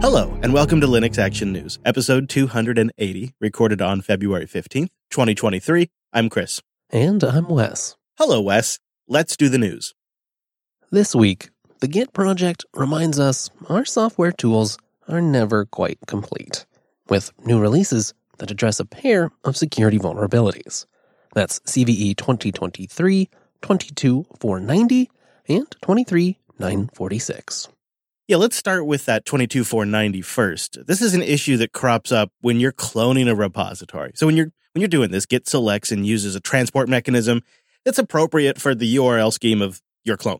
Hello, and welcome to Linux Action News, episode 280, recorded on February 15th, 2023. I'm Chris. And I'm Wes. Hello, Wes. Let's do the news. This week, the Git project reminds us our software tools are never quite complete, with new releases that address a pair of security vulnerabilities. That's CVE 2023, 22490, and 23946. Yeah, let's start with that 22490 first. This is an issue that crops up when you're cloning a repository. So when you're when you're doing this, Git selects and uses a transport mechanism that's appropriate for the URL scheme of your clone.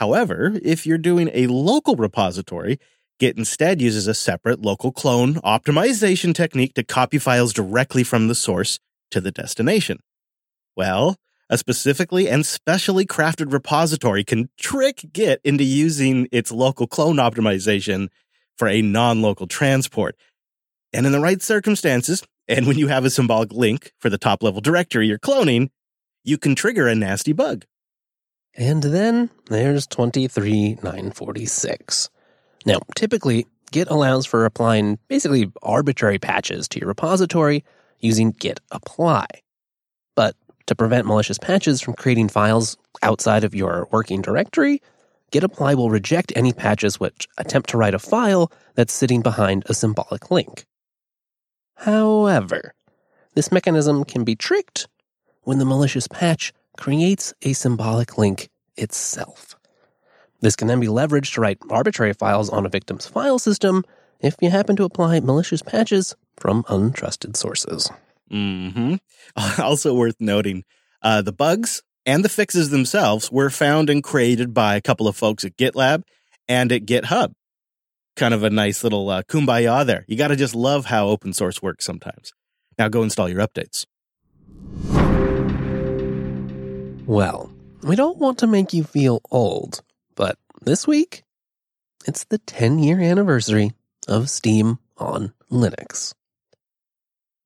However, if you're doing a local repository, Git instead uses a separate local clone optimization technique to copy files directly from the source to the destination. Well, a specifically and specially crafted repository can trick Git into using its local clone optimization for a non local transport. And in the right circumstances, and when you have a symbolic link for the top level directory you're cloning, you can trigger a nasty bug. And then there's 23946. Now, typically, Git allows for applying basically arbitrary patches to your repository using git apply. But to prevent malicious patches from creating files outside of your working directory, git apply will reject any patches which attempt to write a file that's sitting behind a symbolic link. However, this mechanism can be tricked when the malicious patch creates a symbolic link itself. This can then be leveraged to write arbitrary files on a victim's file system if you happen to apply malicious patches from untrusted sources. Hmm Also worth noting, uh, the bugs and the fixes themselves were found and created by a couple of folks at GitLab and at GitHub. Kind of a nice little uh, kumbaya there. You got to just love how open source works sometimes. Now go install your updates. Well, we don't want to make you feel old, but this week, it's the 10 year anniversary of Steam on Linux.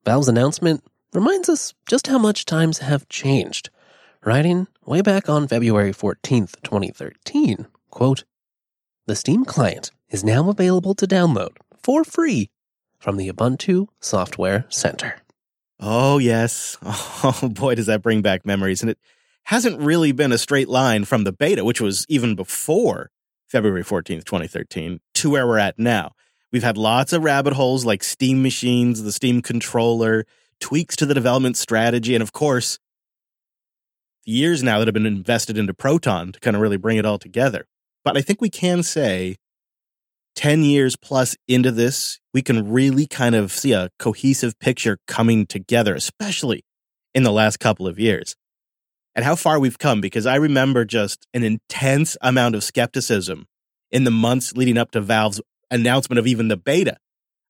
Valve's announcement reminds us just how much times have changed, writing way back on February 14th, 2013, quote, The Steam client is now available to download for free from the Ubuntu Software Center. Oh, yes. Oh, boy, does that bring back memories. And it hasn't really been a straight line from the beta, which was even before February 14th, 2013, to where we're at now. We've had lots of rabbit holes like Steam machines, the Steam controller, tweaks to the development strategy, and of course, years now that have been invested into Proton to kind of really bring it all together. But I think we can say 10 years plus into this, we can really kind of see a cohesive picture coming together, especially in the last couple of years. And how far we've come, because I remember just an intense amount of skepticism in the months leading up to Valve's announcement of even the beta.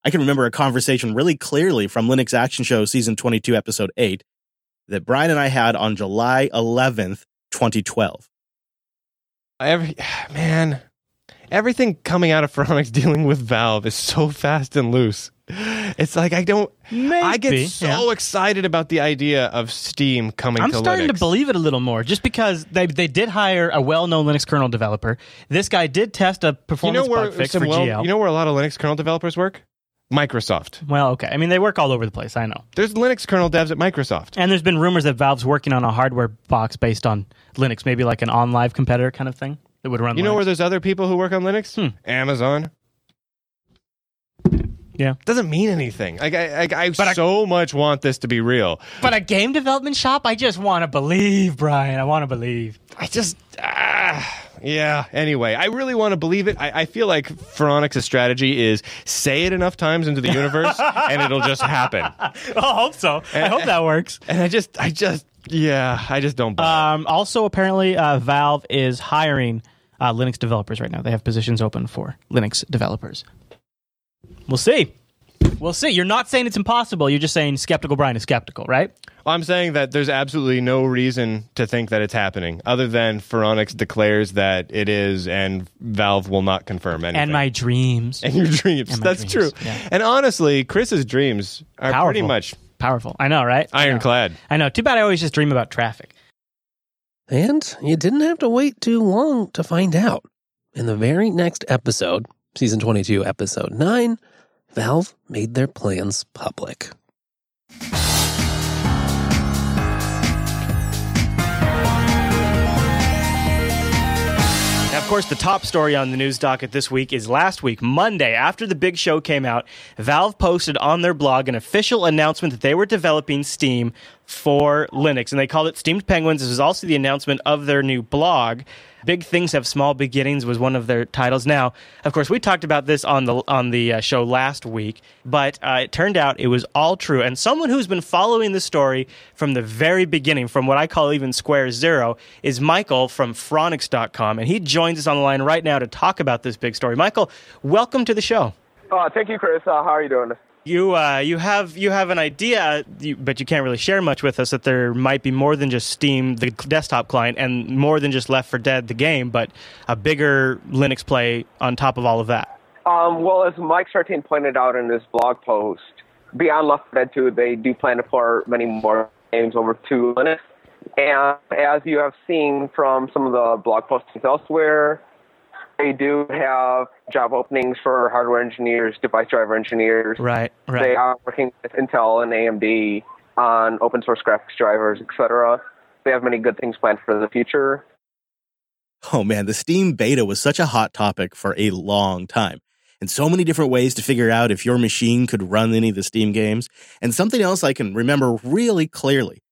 I can remember a conversation really clearly from Linux Action Show Season 22, Episode 8, that Brian and I had on July 11th, 2012. Every man, everything coming out of Phoronix dealing with Valve is so fast and loose. It's like I don't. Maybe, I get so yeah. excited about the idea of Steam coming I'm to starting Linux. to believe it a little more, just because they they did hire a well-known Linux kernel developer. This guy did test a You performance know where bug fix for well, GL. you know where a lot of Linux kernel developers work? Microsoft. well, okay. I mean, they work all over the place. I know. There's Linux kernel devs at Microsoft. And there's been rumors that Valve's working on a hardware box based on Linux, maybe like an OnLive competitor kind of thing that would run. You know where there's other people who work on Linux? Hmm. Amazon. Yeah. Doesn't mean anything. Like I, I, I But so much want this to be real. But a game development shop, I just want to believe, Brian. I want to believe. I just, ah, yeah. Anyway, I really want to believe it. I, I feel like Phoronix's strategy is say it enough times into the universe, and it'll just happen. I hope so. I hope that works. And I just, I just, yeah, I just don't. Um, also, apparently, uh, Valve is hiring uh, Linux developers right now. They have positions open for Linux developers. We'll see. We'll see. You're not saying it's impossible. You're just saying skeptical Brian is skeptical, right? I'm saying that there's absolutely no reason to think that it's happening, other than Phoronix declares that it is, and Valve will not confirm anything. And my dreams. and your dreams. And That's dreams, true. yeah. And honestly, Chris's dreams are Powerful. pretty much Powerful. I know, right? I know. ironclad. I know. Too bad I always just dream about traffic. And you didn't have to wait too long to find out. In the very next episode, Season 22, Episode 9, Valve made their plans public. Now, of course, the top story on the news docket this week is last week, Monday, after the big show came out, Valve posted on their blog an official announcement that they were developing Steam for Linux, and they called it Steamed Penguins. This was also the announcement of their new blog. Big things have small beginnings was one of their titles. Now, of course, we talked about this on the on the uh, show last week, but uh, it turned out it was all true. And someone who's been following the story from the very beginning, from what I call even square zero, is Michael from Phoronix.com, and he joins us on the line right now to talk about this big story. Michael, welcome to the show. Uh, thank you, Chris. Uh, how are you doing? You uh, you have you have an idea, but you can't really share much with us that there might be more than just Steam, the desktop client, and more than just Left 4 Dead, the game, but a bigger Linux play on top of all of that. Um, well, as Mike Sartain pointed out in his blog post, beyond Left 4 Dead 2, they do plan to port many more games over to Linux. And as you have seen from some of the blog postings elsewhere, they do have job openings for hardware engineers, device driver engineers. Right, right. They are working with Intel and AMD on open source graphics drivers, etc. They have many good things planned for the future. Oh man, the Steam beta was such a hot topic for a long time. And so many different ways to figure out if your machine could run any of the Steam games. And something else I can remember really clearly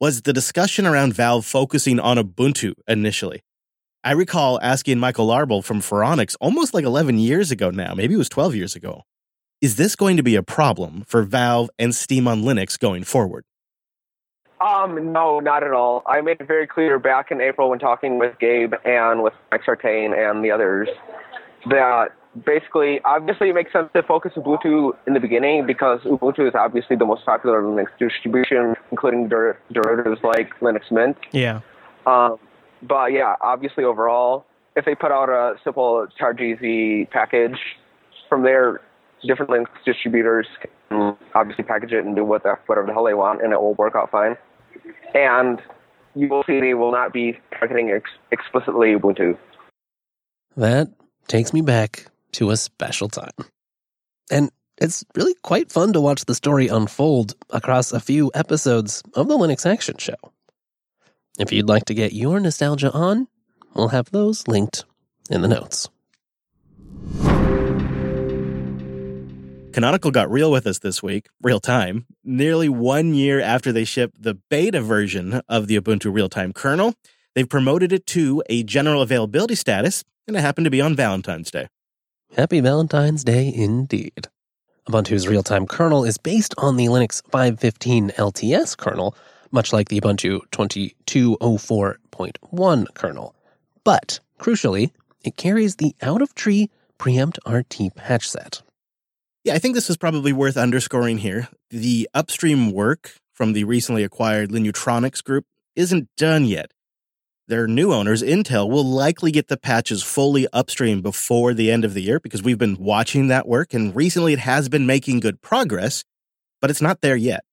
was the discussion around Valve focusing on Ubuntu initially. I recall asking Michael Larabel from Phoronix almost like 11 years ago now, maybe it was 12 years ago. Is this going to be a problem for Valve and Steam on Linux going forward? Um, no, not at all. I made it very clear back in April when talking with Gabe and with Mike Sartain and the others that basically, obviously, it makes sense to focus on Ubuntu in the beginning because Ubuntu is obviously the most popular Linux distribution, including der- derivatives like Linux Mint. Yeah. Um, but yeah, obviously overall, if they put out a simple ChargEasy package, from there, different Linux distributors can obviously package it and do what the, whatever the hell they want, and it will work out fine. And you will see they will not be targeting ex- explicitly Ubuntu. That takes me back to a special time. And it's really quite fun to watch the story unfold across a few episodes of the Linux Action Show. If you'd like to get your nostalgia on, we'll have those linked in the notes. Canonical got real with us this week, real time, nearly one year after they shipped the beta version of the Ubuntu real time kernel. They've promoted it to a general availability status, and it happened to be on Valentine's Day. Happy Valentine's Day indeed. Ubuntu's real time kernel is based on the Linux 515 LTS kernel, much like the Ubuntu 2204.1 kernel. But, crucially, it carries the out of tree preempt RT patch set. Yeah, I think this is probably worth underscoring here. The upstream work from the recently acquired Linutronix group isn't done yet. Their new owners, Intel, will likely get the patches fully upstream before the end of the year because we've been watching that work and recently it has been making good progress, but it's not there yet.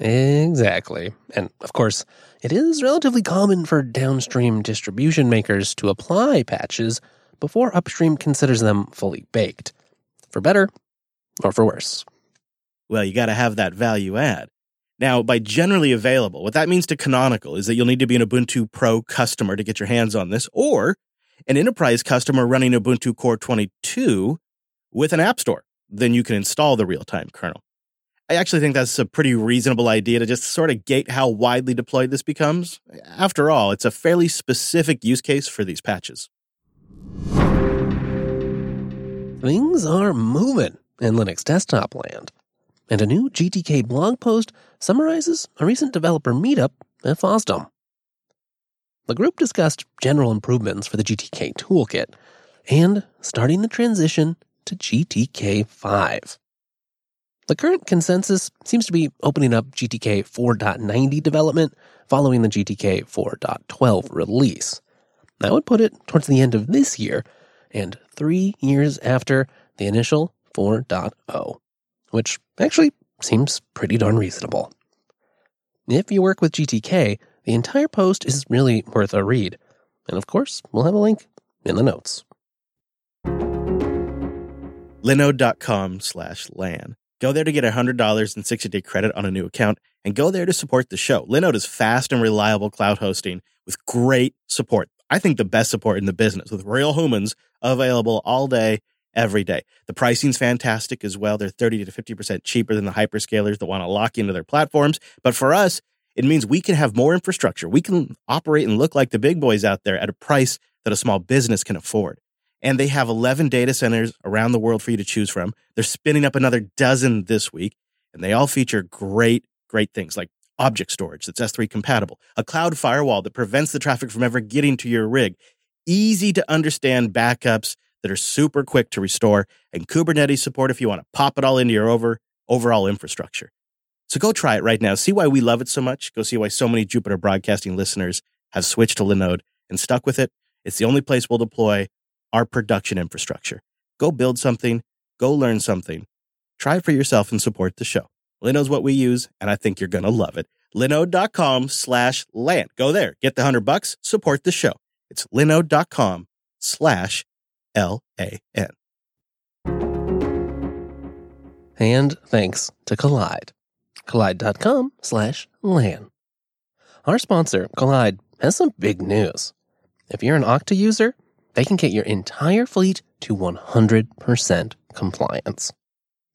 Exactly. And of course, it is relatively common for downstream distribution makers to apply patches before upstream considers them fully baked. For better or for worse. Well, you got to have that value add. Now, by generally available, what that means to Canonical is that you'll need to be an Ubuntu Pro customer to get your hands on this, or an enterprise customer running Ubuntu Core 22 with an app store. Then you can install the real time kernel. I actually think that's a pretty reasonable idea to just sort of gate how widely deployed this becomes. After all, it's a fairly specific use case for these patches. Things are moving in Linux desktop land, and a new GTK blog post summarizes a recent developer meetup at FOSDEM. The group discussed general improvements for the GTK toolkit and starting the transition to GTK 5. The current consensus seems to be opening up GTK 4.90 development following the GTK 4.12 release. That would put it towards the end of this year and three years after the initial 4.0, which actually seems pretty darn reasonable. If you work with GTK, the entire post is really worth a read. And of course, we'll have a link in the notes. Linode.com slash LAN. Go there to get $100 in 60 day credit on a new account and go there to support the show. Linode is fast and reliable cloud hosting with great support. I think the best support in the business with real humans available all day, every day. The pricing's fantastic as well. They're 30 to 50% cheaper than the hyperscalers that want to lock into their platforms. But for us, it means we can have more infrastructure. We can operate and look like the big boys out there at a price that a small business can afford. And they have 11 data centers around the world for you to choose from. They're spinning up another dozen this week, and they all feature great, great things like object storage that's S3 compatible, a cloud firewall that prevents the traffic from ever getting to your rig, easy to understand backups that are super quick to restore, and Kubernetes support if you want to pop it all into your over, overall infrastructure. So go try it right now. See why we love it so much. Go see why so many Jupiter Broadcasting listeners have switched to Linode and stuck with it. It's the only place we'll deploy our production infrastructure. Go build something, go learn something, try it for yourself and support the show. Linode's what we use, and I think you're going to love it. Linode.com slash LAN. Go there, get the hundred bucks, support the show. It's linode.com slash L-A-N. And thanks to Kolide. Kolide.com slash LAN. Our sponsor, Kolide, has some big news. If you're an Okta user, they can get your entire fleet to 100% compliance.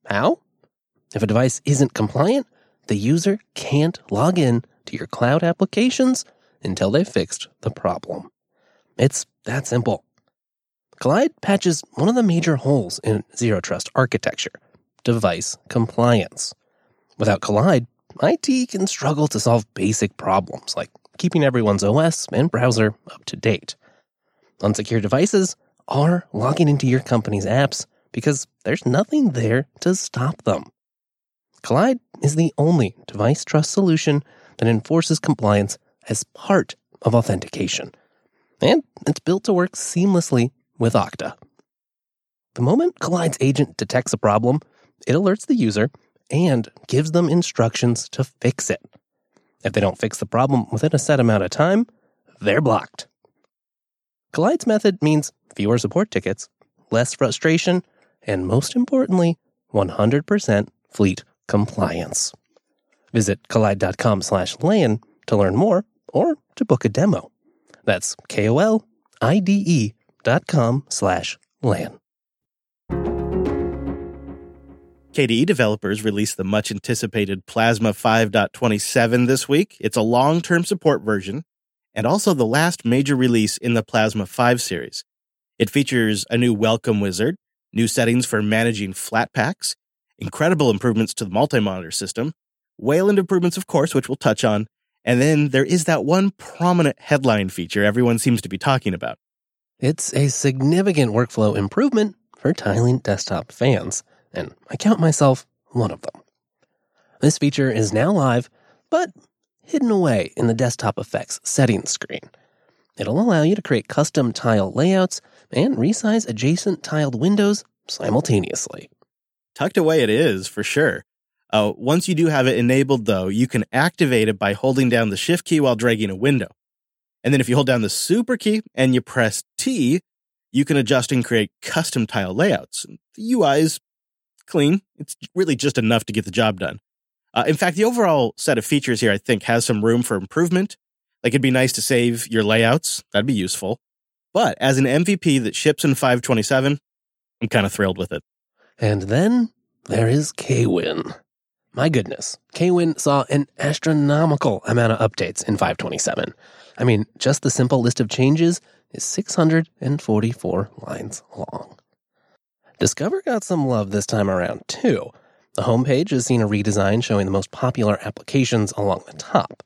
How? If a device isn't compliant, the user can't log in to your cloud applications until they've fixed the problem. It's that simple. Kolide patches one of the major holes in zero trust architecture device compliance. Without Kolide, IT can struggle to solve basic problems like keeping everyone's OS and browser up to date. Unsecure devices are logging into your company's apps because there's nothing there to stop them. Kolide is the only device trust solution that enforces compliance as part of authentication. And it's built to work seamlessly with Okta. The moment Kolide's agent detects a problem, it alerts the user and gives them instructions to fix it. If they don't fix the problem within a set amount of time, they're blocked. Kolide's method means fewer support tickets, less frustration, and most importantly, 100% fleet compliance. Visit kolide.com slash LAN to learn more or to book a demo. That's K-O-L-I-D-E dot com slash LAN. KDE developers released the much anticipated Plasma 5.27 this week. It's a long term support version and also the last major release in the Plasma 5 series. It features a new welcome wizard, new settings for managing Flatpaks, incredible improvements to the multi monitor system, Wayland improvements, of course, which we'll touch on, and then there is that one prominent headline feature everyone seems to be talking about. It's a significant workflow improvement for tiling desktop fans, and I count myself one of them. This feature is now live, but hidden away in the desktop effects settings screen. It'll allow you to create custom tile layouts and resize adjacent tiled windows simultaneously. Tucked away it is, for sure. Uh, once you do have it enabled, though, you can activate it by holding down the shift key while dragging a window. And then if you hold down the super key and you press T, you can adjust and create custom tile layouts. The UI is clean. It's really just enough to get the job done. Uh, in fact, the overall set of features here, I think, has some room for improvement. Like it'd be nice to save your layouts. That'd be useful. But as an MVP that ships in 527, I'm kind of thrilled with it. And then there is Kwin. My goodness, Kwin saw an astronomical amount of updates in 527. I mean, just the simple list of changes is 644 lines long. Discover got some love this time around, too. The homepage has seen a redesign showing the most popular applications along the top.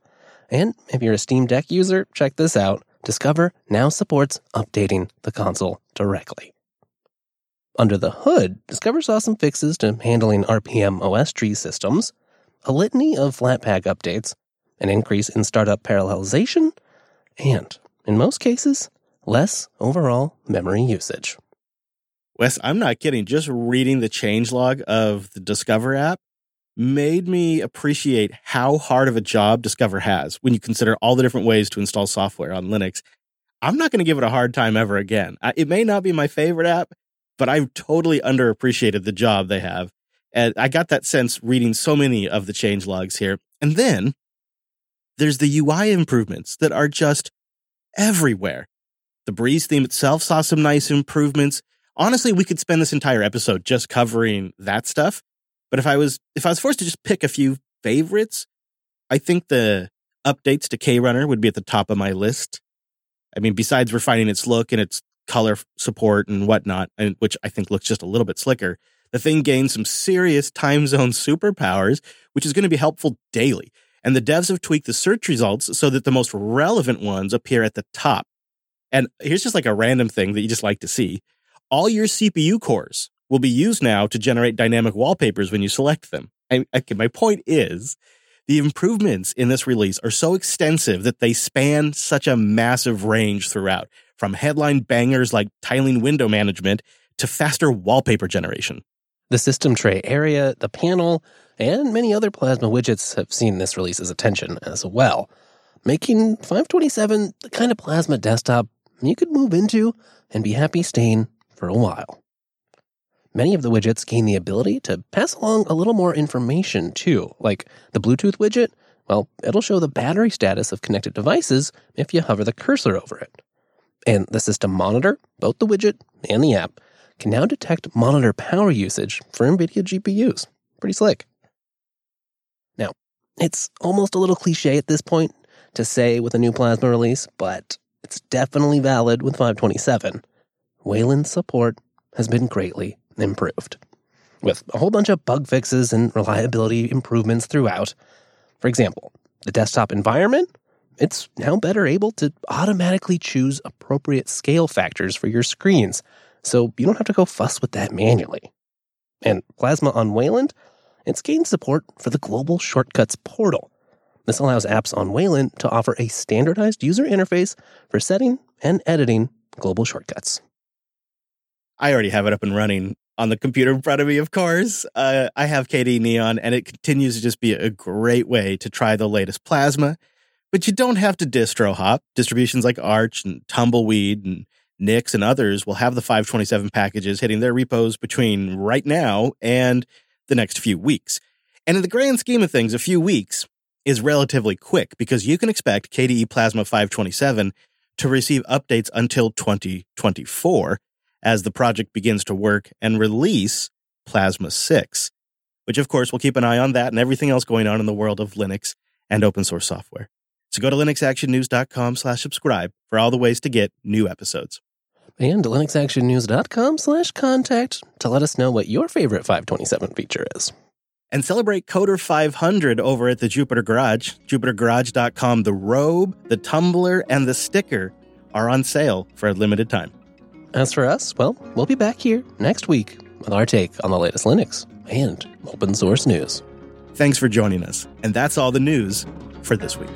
And if you're a Steam Deck user, check this out. Discover now supports updating the console directly. Under the hood, Discover saw some fixes to handling rpm-ostree systems, a litany of Flatpak updates, an increase in startup parallelization, and, in most cases, less overall memory usage. Wes, I'm not kidding. Just reading the change log of the Discover app made me appreciate how hard of a job Discover has when you consider all the different ways to install software on Linux. I'm not going to give it a hard time ever again. It may not be my favorite app, but I've totally underappreciated the job they have. And I got that sense reading so many of the change logs here. And then there's the UI improvements that are just everywhere. The Breeze theme itself saw some nice improvements. Honestly, we could spend this entire episode just covering that stuff. But if I was if I was forced to just pick a few favorites, I think the updates to KRunner would be at the top of my list. I mean, besides refining its look and its color support and whatnot, and which I think looks just a little bit slicker, the thing gains some serious time zone superpowers, which is going to be helpful daily. And the devs have tweaked the search results so that the most relevant ones appear at the top. And here's just like a random thing that you just like to see. All your CPU cores will be used now to generate dynamic wallpapers when you select them. I, okay, my point is the improvements in this release are so extensive that they span such a massive range throughout, from headline bangers like tiling window management to faster wallpaper generation. The system tray area, the panel, and many other Plasma widgets have seen this release's attention as well, making 527 the kind of Plasma desktop you could move into and be happy staying for a while. Many of the widgets gain the ability to pass along a little more information too, like the Bluetooth widget. Well, it'll show the battery status of connected devices if you hover the cursor over it. And the system monitor, both the widget and the app, can now detect monitor power usage for NVIDIA GPUs. Pretty slick. Now, it's almost a little cliche at this point to say with a new Plasma release, but it's definitely valid with 527. Wayland's support has been greatly improved, with a whole bunch of bug fixes and reliability improvements throughout. For example, the desktop environment, it's now better able to automatically choose appropriate scale factors for your screens, so you don't have to go fuss with that manually. And Plasma on Wayland, it's gained support for the Global Shortcuts portal. This allows apps on Wayland to offer a standardized user interface for setting and editing global shortcuts. I already have it up and running on the computer in front of me, of course. Uh, I have KDE Neon, and it continues to just be a great way to try the latest Plasma. But you don't have to distro hop. Distributions like Arch and Tumbleweed and Nix and others will have the 527 packages hitting their repos between right now and the next few weeks. And in the grand scheme of things, a few weeks is relatively quick because you can expect KDE Plasma 527 to receive updates until 2024 as the project begins to work and release Plasma 6, which of course we'll keep an eye on that and everything else going on in the world of Linux and open source software. So go to linuxactionnews.com slash subscribe for all the ways to get new episodes. And linuxactionnews.com slash contact to let us know what your favorite 527 feature is. And celebrate Coder 500 over at the Jupiter Garage. JupiterGarage.com. The robe, the tumbler, and the sticker are on sale for a limited time. As for us, well, we'll be back here next week with our take on the latest Linux and open source news. Thanks for joining us. And that's all the news for this week.